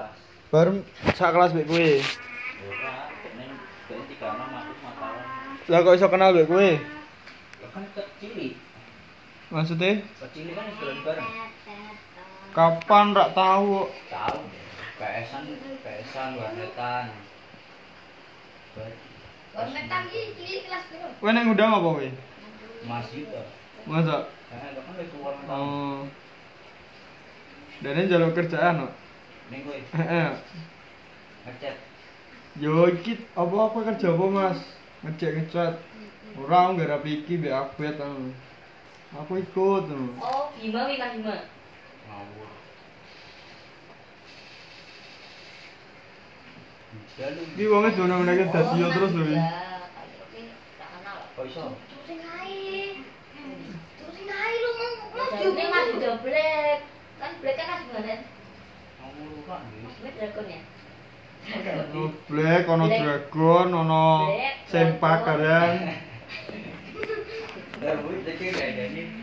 kelas. Baru sak kelas mbek kowe. Ora, ning ben 36 aku matalan. Lah kok iso kenal mbek kowe? Kan kecil. Maksudnya Kecil kan dolan bareng. kapan rak tahu? Tahu. PS-an, PS-an warnetan. Warnetan iki iki kelas piro? Kowe nek ngundang apa kowe? Masih to. Masa? Karena itu kan wis warnetan. Oh. Ini jalur kerjaan kok. Ning kowe Heeh. ngechat. Yo iki apa-apa kerja apa Mas? Ngecek ngecat. Ora nggarap iki mbek abet anu. Aku ikut. anu. Oh, Bima wi Mas Bima. Ngawur. Dalu. Iki wonge dono-dono dadi yo terus lho. Kok iso? Terusin ae. Terusin ae lu Mas. Jadi Jadi mas udah black, kan black kan mas Ono black, ono Black. dragon, ono sempak kadang.